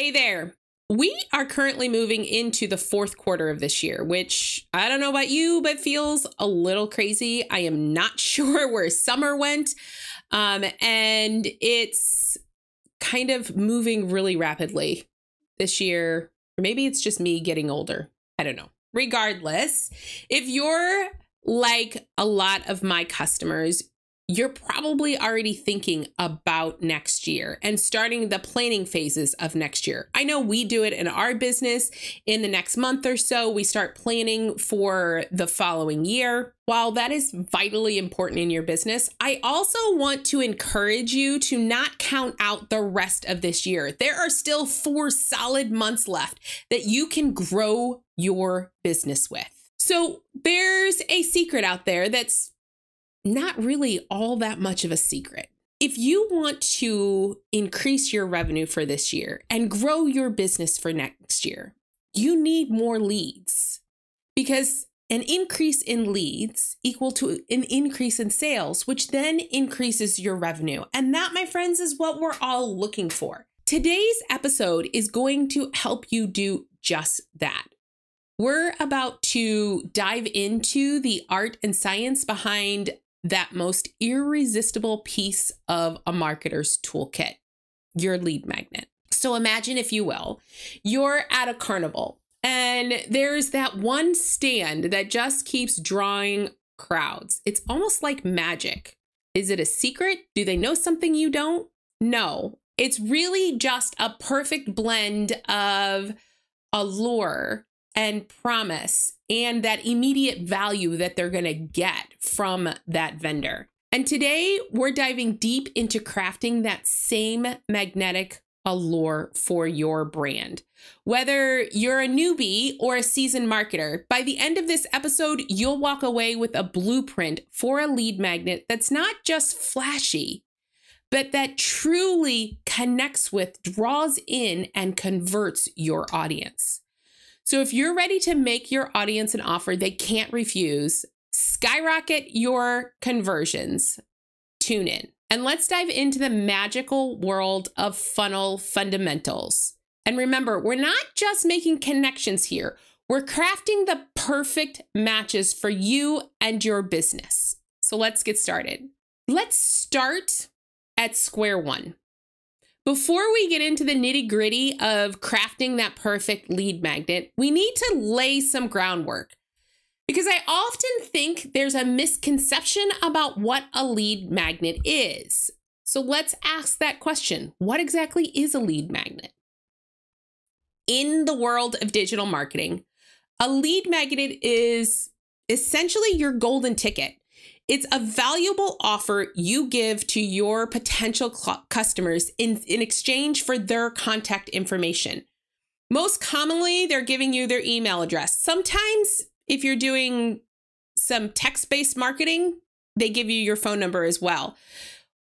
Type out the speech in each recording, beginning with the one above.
Hey there. We are currently moving into the fourth quarter of this year, which I don't know about you, but feels a little crazy. I am not sure where summer went. Um, and it's kind of moving really rapidly this year. Or maybe it's just me getting older. I don't know. Regardless, if you're like a lot of my customers, you're probably already thinking about next year and starting the planning phases of next year. I know we do it in our business. In the next month or so, we start planning for the following year. While that is vitally important in your business, I also want to encourage you to not count out the rest of this year. There are still four solid months left that you can grow your business with. So, there's a secret out there that's not really all that much of a secret. If you want to increase your revenue for this year and grow your business for next year, you need more leads because an increase in leads equal to an increase in sales, which then increases your revenue. And that, my friends, is what we're all looking for. Today's episode is going to help you do just that. We're about to dive into the art and science behind that most irresistible piece of a marketer's toolkit your lead magnet. So imagine, if you will, you're at a carnival and there's that one stand that just keeps drawing crowds. It's almost like magic. Is it a secret? Do they know something you don't? No. It's really just a perfect blend of allure and promise and that immediate value that they're going to get from that vendor. And today we're diving deep into crafting that same magnetic allure for your brand. Whether you're a newbie or a seasoned marketer, by the end of this episode, you'll walk away with a blueprint for a lead magnet that's not just flashy, but that truly connects with, draws in, and converts your audience. So if you're ready to make your audience an offer they can't refuse, skyrocket your conversions, tune in. And let's dive into the magical world of funnel fundamentals. And remember, we're not just making connections here, we're crafting the perfect matches for you and your business. So let's get started. Let's start at square one. Before we get into the nitty gritty of crafting that perfect lead magnet, we need to lay some groundwork. Because I often think there's a misconception about what a lead magnet is. So let's ask that question What exactly is a lead magnet? In the world of digital marketing, a lead magnet is essentially your golden ticket. It's a valuable offer you give to your potential cl- customers in, in exchange for their contact information. Most commonly, they're giving you their email address. Sometimes, if you're doing some text based marketing, they give you your phone number as well.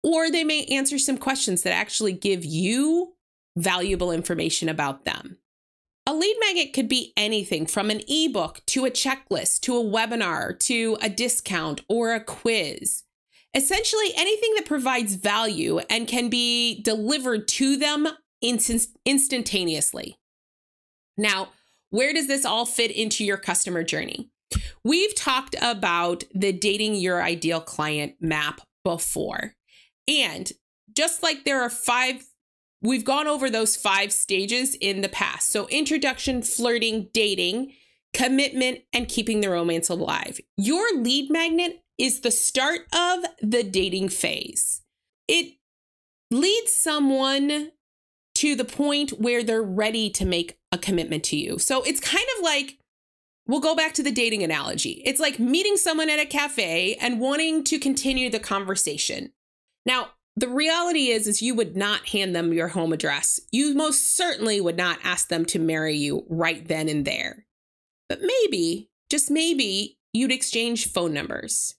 Or they may answer some questions that actually give you valuable information about them. A lead magnet could be anything from an ebook to a checklist to a webinar to a discount or a quiz. Essentially, anything that provides value and can be delivered to them instant- instantaneously. Now, where does this all fit into your customer journey? We've talked about the dating your ideal client map before. And just like there are five We've gone over those five stages in the past. So, introduction, flirting, dating, commitment, and keeping the romance alive. Your lead magnet is the start of the dating phase. It leads someone to the point where they're ready to make a commitment to you. So, it's kind of like, We'll go back to the dating analogy. It's like meeting someone at a cafe and wanting to continue the conversation. Now, the reality is is you would not hand them your home address. You most certainly would not ask them to marry you right then and there. But maybe, just maybe, you'd exchange phone numbers.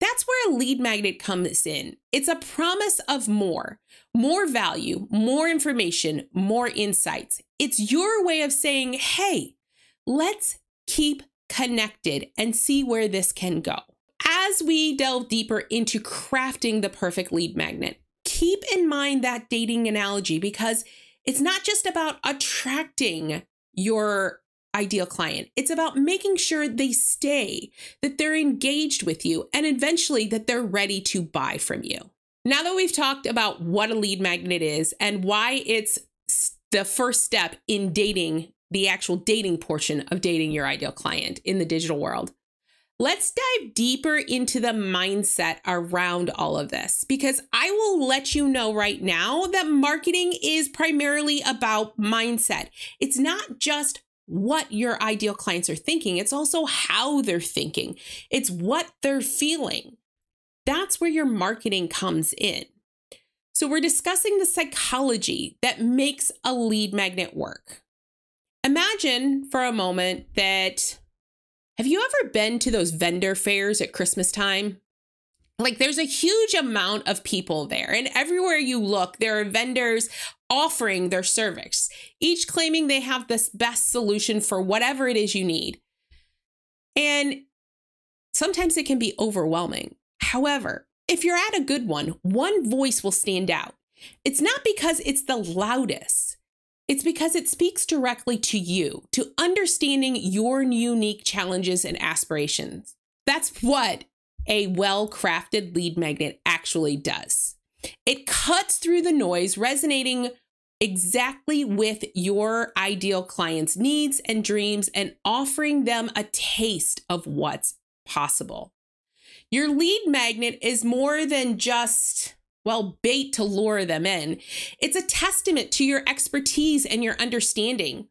That's where a lead magnet comes in. It's a promise of more, more value, more information, more insights. It's your way of saying, hey, let's keep connected and see where this can go as we delve deeper into crafting the perfect lead magnet, keep in mind that dating analogy because It's not just about attracting your ideal client. It's about making sure they stay, that they're engaged with you, and eventually that they're ready to buy from you. Now that we've talked about what a lead magnet is and why it's the first step in dating, the actual dating portion of dating your ideal client in the digital world, let's dive deeper into the mindset around all of this because I will let you know right now that marketing is primarily about mindset. It's not just what your ideal clients are thinking, it's also how they're thinking, it's what they're feeling. That's where your marketing comes in. So, we're discussing the psychology that makes a lead magnet work. Imagine for a moment that have you ever been to those vendor fairs at Christmas time? Like, there's a huge amount of people there, and everywhere you look, there are vendors offering their service, each claiming they have this best solution for whatever it is you need. And sometimes it can be overwhelming. However, if you're at a good one, one voice will stand out. It's not because it's the loudest, it's because it speaks directly to you, to understanding your unique challenges and aspirations. That's what a well crafted lead magnet actually does. It cuts through the noise, resonating exactly with your ideal client's needs and dreams and offering them a taste of what's possible. Your lead magnet is more than just, well, bait to lure them in. It's a testament to your expertise and your understanding.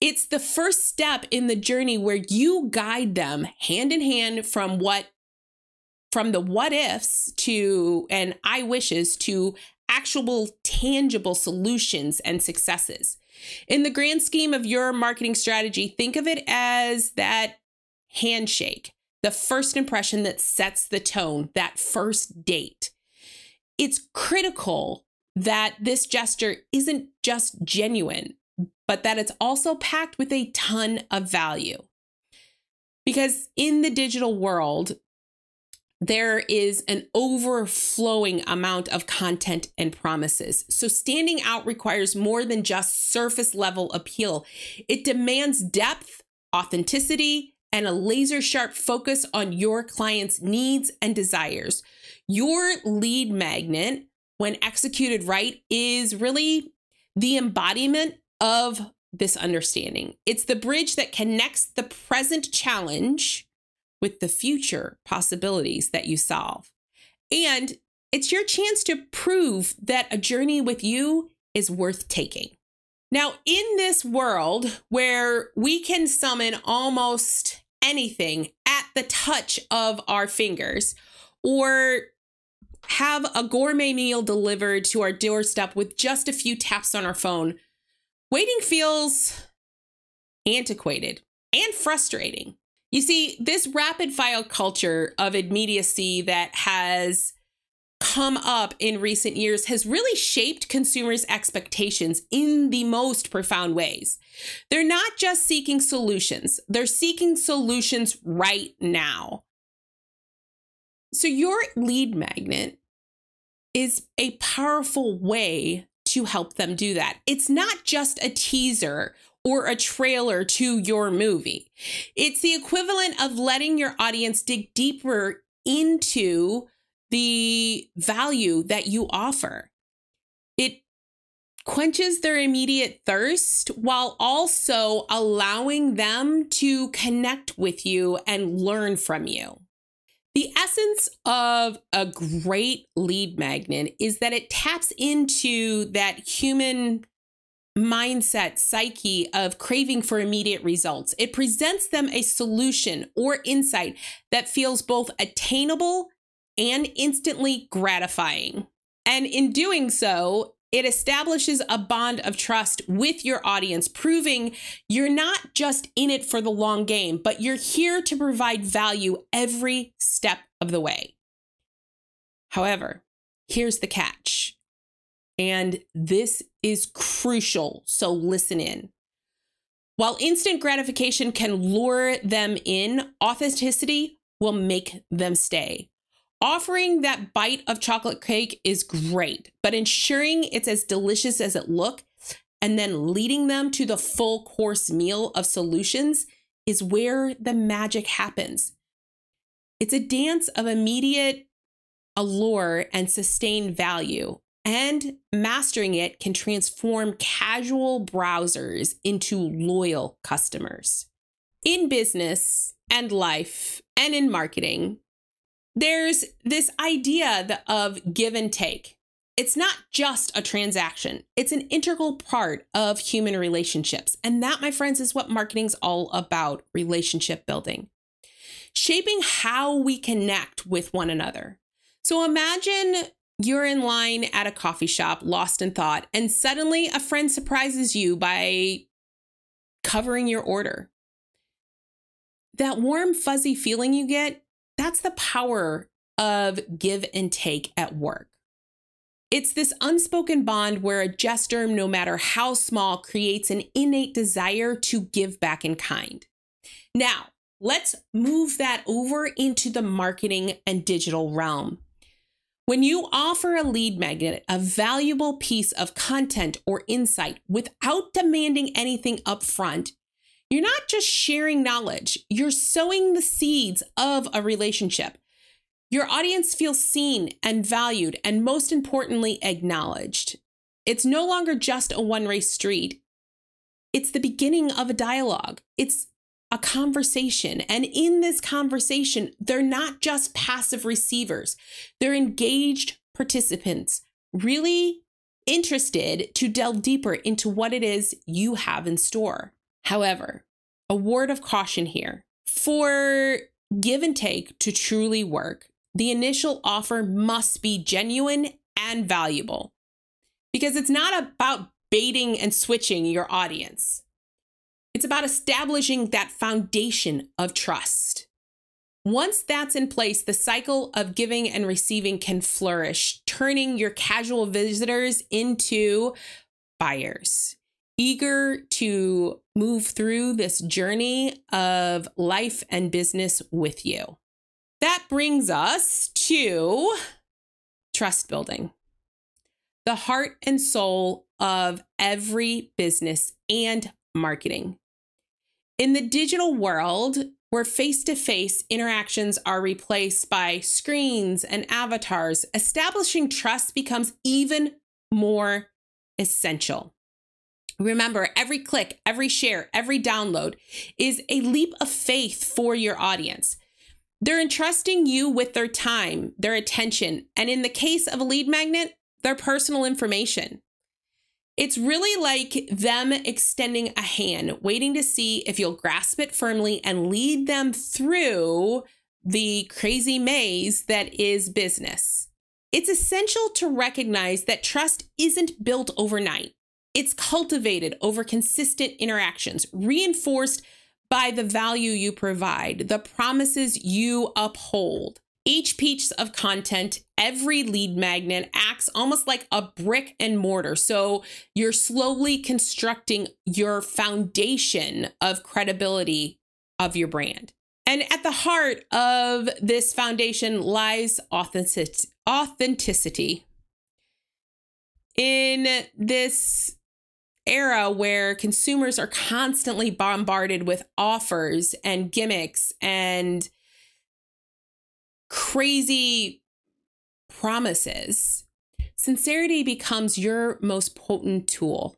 It's the first step in the journey where you guide them hand in hand from what from the what ifs to and I wishes to actual tangible solutions and successes. In the grand scheme of your marketing strategy, think of it as that handshake, the first impression that sets the tone, that first date. It's critical that this gesture isn't just genuine, but that it's also packed with a ton of value. Because in the digital world, there is an overflowing amount of content and promises. So, standing out requires more than just surface level appeal. It demands depth, authenticity, and a laser sharp focus on your client's needs and desires. Your lead magnet, when executed right, is really the embodiment of this understanding. It's the bridge that connects the present challenge with the future possibilities that you solve. And it's your chance to prove that a journey with you is worth taking. Now, in this world where we can summon almost anything at the touch of our fingers or have a gourmet meal delivered to our doorstep with just a few taps on our phone, waiting feels antiquated and frustrating. You see, this rapid fire culture of immediacy that has come up in recent years has really shaped consumers' expectations in the most profound ways. They're not just seeking solutions, they're seeking solutions right now. So, your lead magnet is a powerful way to help them do that. It's not just a teaser or a trailer to your movie. It's the equivalent of letting your audience dig deeper into the value that you offer. It quenches their immediate thirst while also allowing them to connect with you and learn from you. The essence of a great lead magnet is that it taps into that human mindset, psyche of craving for immediate results. It presents them a solution or insight that feels both attainable and instantly gratifying. And in doing so, it establishes a bond of trust with your audience, proving you're not just in it for the long game, but you're here to provide value every step of the way. However, here's the catch and this is crucial. So listen in. While instant gratification can lure them in, authenticity will make them stay. Offering that bite of chocolate cake is great, but ensuring it's as delicious as it looks and then leading them to the full course meal of solutions is where the magic happens. It's a dance of immediate allure and sustained value, and mastering it can transform casual browsers into loyal customers. In business and life and in marketing, there's this idea of give and take. It's not just a transaction, it's an integral part of human relationships. And that, my friends, is what marketing's all about relationship building, shaping how we connect with one another. So imagine you're in line at a coffee shop, lost in thought, and suddenly a friend surprises you by covering your order. That warm, fuzzy feeling you get, that's the power of give and take at work. It's this unspoken bond where a gesture, no matter how small, creates an innate desire to give back in kind. Now, let's move that over into the marketing and digital realm. When you offer a lead magnet, a valuable piece of content or insight without demanding anything upfront, you're not just sharing knowledge, you're sowing the seeds of a relationship. Your audience feels seen and valued, and most importantly, acknowledged. It's no longer just a one way street, it's the beginning of a dialogue. It's a conversation. And in this conversation, they're not just passive receivers, they're engaged participants, really interested to delve deeper into what it is you have in store. However, a word of caution here for give and take to truly work, the initial offer must be genuine and valuable because it's not about baiting and switching your audience. It's about establishing that foundation of trust. Once that's in place, the cycle of giving and receiving can flourish, turning your casual visitors into buyers, eager to move through this journey of life and business with you. That brings us to trust building, the heart and soul of every business and marketing. In the digital world, where face to face interactions are replaced by screens and avatars, establishing trust becomes even more essential. Remember, every click, every share, every download is a leap of faith for your audience. They're entrusting you with their time, their attention, and in the case of a lead magnet, their personal information. It's really like them extending a hand, waiting to see if you'll grasp it firmly and lead them through the crazy maze that is business. It's essential to recognize that trust isn't built overnight. It's cultivated over consistent interactions, reinforced by the value you provide, the promises you uphold. Each piece of content, every lead magnet acts almost like a brick and mortar. So you're slowly constructing your foundation of credibility of your brand. And at the heart of this foundation lies authenticity. In this era where consumers are constantly bombarded with offers and gimmicks and crazy promises, sincerity becomes your most potent tool.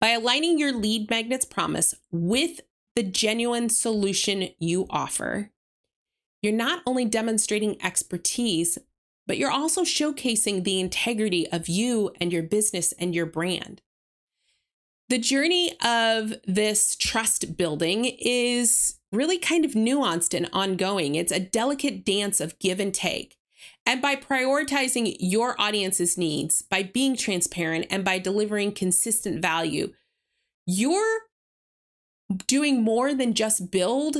By aligning your lead magnet's promise with the genuine solution you offer, you're not only demonstrating expertise, but you're also showcasing the integrity of you and your business and your brand. The journey of this trust building is really kind of nuanced and ongoing. It's a delicate dance of give and take. And by prioritizing your audience's needs, by being transparent, and by delivering consistent value, you're doing more than just build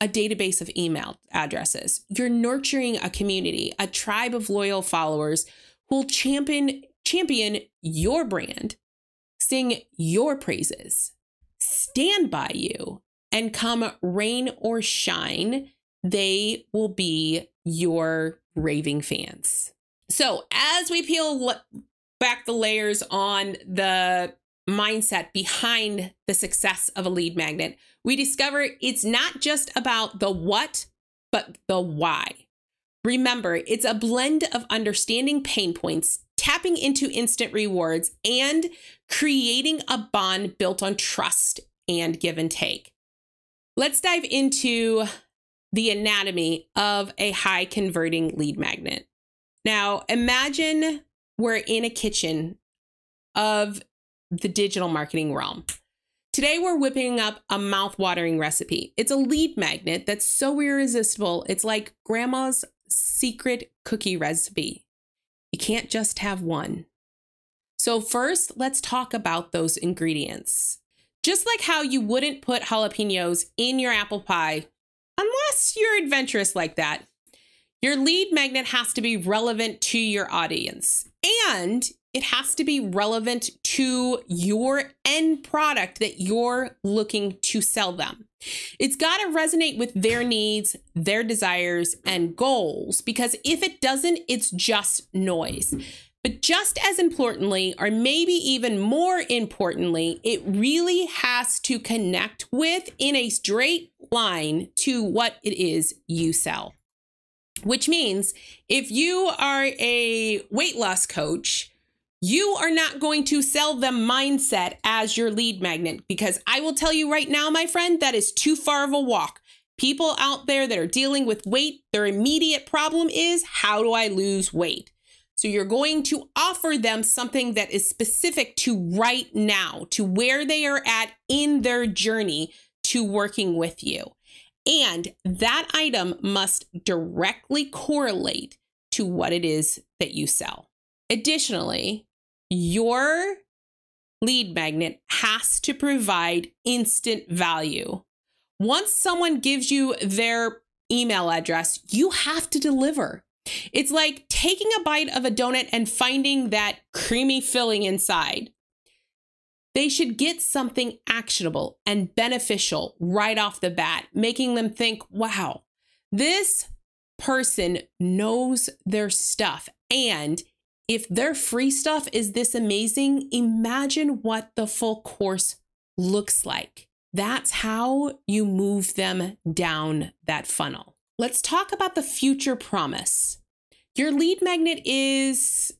a database of email addresses. You're nurturing a community, a tribe of loyal followers who will champion champion your brand, sing your praises, stand by you, and come rain or shine, they will be your raving fans. So, as we peel back the layers on the mindset behind the success of a lead magnet, we discover it's not just about the what, but the why. Remember, it's a blend of understanding pain points, tapping into instant rewards, and creating a bond built on trust and give and take. Let's dive into the anatomy of a high converting lead magnet. Now, imagine we're in a kitchen of the digital marketing realm. Today, we're whipping up a mouth-watering recipe. It's a lead magnet that's so irresistible. It's like grandma's secret cookie recipe. You can't just have one. So, first, let's talk about those ingredients. Just like how you wouldn't put jalapenos in your apple pie unless you're adventurous like that, your lead magnet has to be relevant to your audience. And it has to be relevant to your end product that you're looking to sell them. It's got to resonate with their needs, their desires, and goals because if it doesn't, it's just noise. But just as importantly, or maybe even more importantly, it really has to connect with in a straight line to what it is you sell. Which means if you are a weight loss coach, you are not going to sell them mindset as your lead magnet because I will tell you right now, my friend, that is too far of a walk. People out there that are dealing with weight, their immediate problem is how do I lose weight? So you're going to offer them something that is specific to right now, to where they are at in their journey to working with you. And that item must directly correlate to what it is that you sell. Additionally, your lead magnet has to provide instant value. Once someone gives you their email address, you have to deliver. It's like taking a bite of a donut and finding that creamy filling inside. They should get something actionable and beneficial right off the bat, making them think, wow, this person knows their stuff and if their free stuff is this amazing, imagine what the full course looks like. That's how you move them down that funnel. Let's talk about the future promise. Your lead magnet is,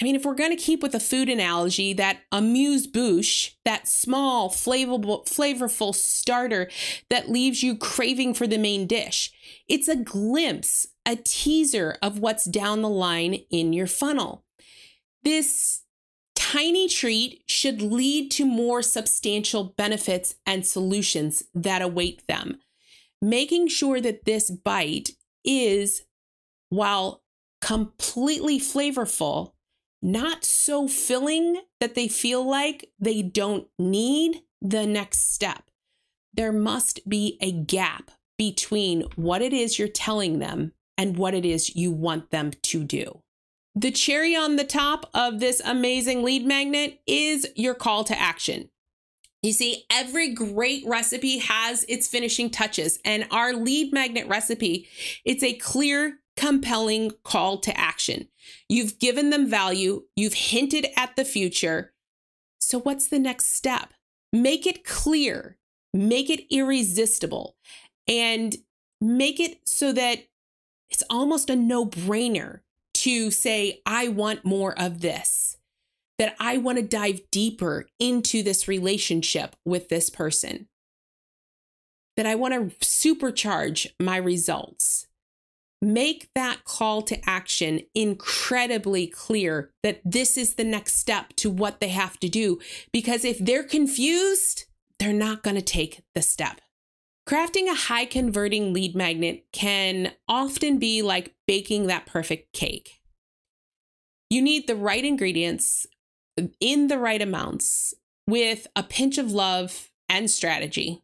I mean, if we're going to keep with the food analogy, that amuse bouche, that small, flavorful, flavorful starter that leaves you craving for the main dish. It's a glimpse a teaser of what's down the line in your funnel. This tiny treat should lead to more substantial benefits and solutions that await them. Making sure that this bite is, while completely flavorful, not so filling that they feel like they don't need the next step. There must be a gap between what it is you're telling them and what it is you want them to do. The cherry on the top of this amazing lead magnet is your call to action. You see, every great recipe has its finishing touches, and our lead magnet recipe, it's a clear, compelling call to action. You've given them value, you've hinted at the future. So, what's the next step? Make it clear, make it irresistible, and make it so that it's almost a no brainer to say, I want more of this, that I want to dive deeper into this relationship with this person, that I want to supercharge my results. Make that call to action incredibly clear that this is the next step to what they have to do. Because if they're confused, they're not going to take the step. Crafting a high converting lead magnet can often be like baking that perfect cake. You need the right ingredients in the right amounts with a pinch of love and strategy.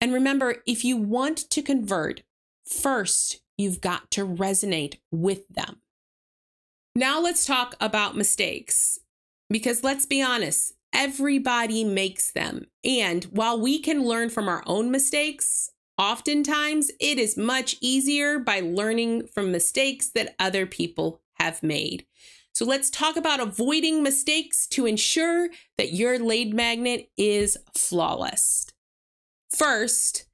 And remember, if you want to convert, first you've got to resonate with them. Now let's talk about mistakes. Because let's be honest, Everybody makes them. And while we can learn from our own mistakes, oftentimes it is much easier by learning from mistakes that other people have made. So let's talk about avoiding mistakes to ensure that your lead magnet is flawless. First,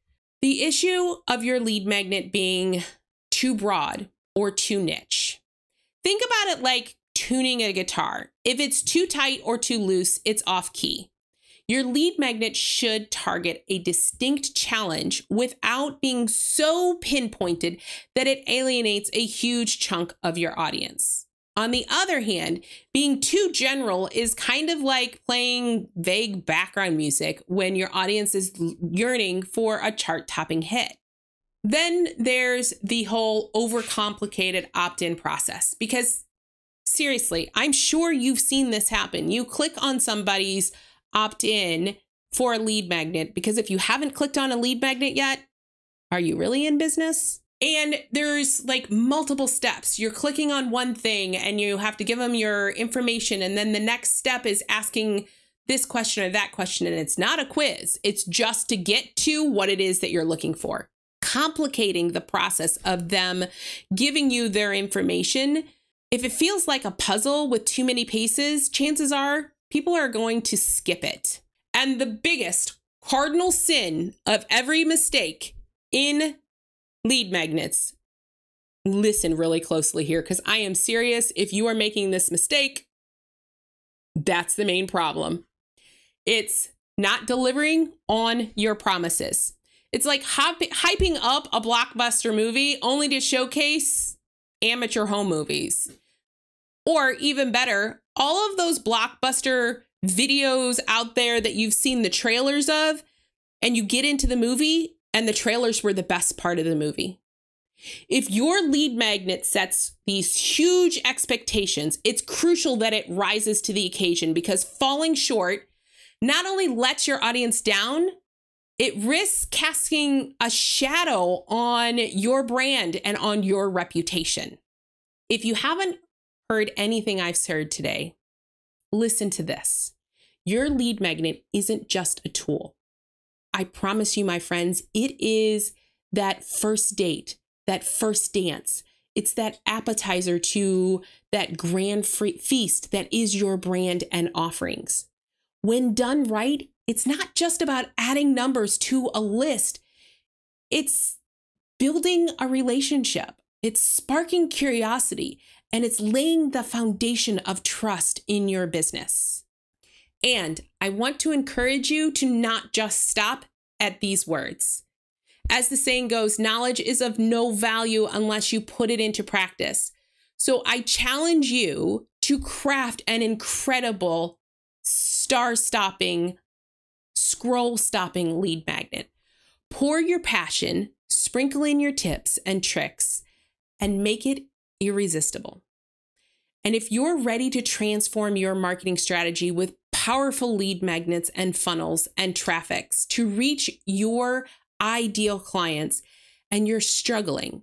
the issue of your lead magnet being too broad or too niche. Think about it like tuning a guitar. If it's too tight or too loose, it's off key. Your lead magnet should target a distinct challenge without being so pinpointed that it alienates a huge chunk of your audience. On the other hand, being too general is kind of like playing vague background music when your audience is yearning for a chart topping hit. Then there's the whole overcomplicated opt in process because seriously, I'm sure you've seen this happen. You click on somebody's opt in for a lead magnet because if you haven't clicked on a lead magnet yet, are you really in business? And there's like multiple steps. You're clicking on one thing and you have to give them your information. And then the next step is asking this question or that question. And it's not a quiz, it's just to get to what it is that you're looking for. Complicating the process of them giving you their information. If it feels like a puzzle with too many pieces, chances are people are going to skip it. And the biggest cardinal sin of every mistake in lead magnets, listen really closely here because I am serious. If you are making this mistake, that's the main problem. It's not delivering on your promises. It's like hop- hyping up a blockbuster movie only to showcase amateur home movies. Or even better, all of those blockbuster videos out there that you've seen the trailers of, and you get into the movie and the trailers were the best part of the movie. If your lead magnet sets these huge expectations, it's crucial that it rises to the occasion because falling short not only lets your audience down, it risks casting a shadow on your brand and on your reputation. If you haven't heard anything I've said today, listen to this. Your lead magnet isn't just a tool. I promise you, my friends, it is that first date, that first dance. It's that appetizer to that grand feast that is your brand and offerings. When done right, it's not just about adding numbers to a list, it's building a relationship, it's sparking curiosity, and it's laying the foundation of trust in your business. And I want to encourage you to not just stop at these words. As the saying goes, knowledge is of no value unless you put it into practice. So I challenge you to craft an incredible star stopping, scroll stopping lead magnet. Pour your passion, sprinkle in your tips and tricks, and make it irresistible. And if you're ready to transform your marketing strategy with powerful lead magnets and funnels and traffics to reach your ideal clients and you're struggling,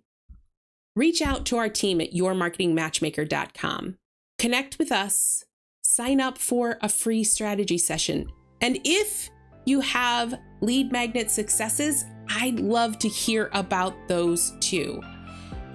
reach out to our team at yourmarketingmatchmaker.com. Connect with us, sign up for a free strategy session. And if you have lead magnet successes, I'd love to hear about those too.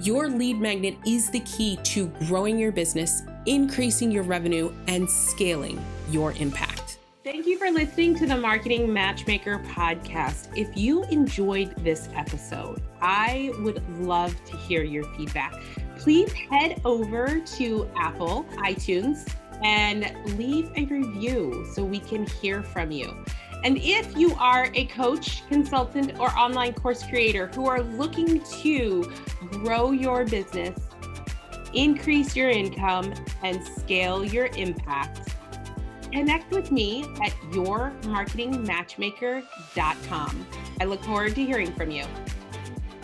Your lead magnet is the key to growing your business, increasing your revenue, and scaling your impact. Thank you for listening to the Marketing Matchmaker podcast. If you enjoyed this episode, I would love to hear your feedback. Please head over to Apple, iTunes, and leave a review so we can hear from you. And if you are a coach, consultant, or online course creator who are looking to grow your business, increase your income, and scale your impact, connect with me at yourmarketingmatchmaker.com. I look forward to hearing from you.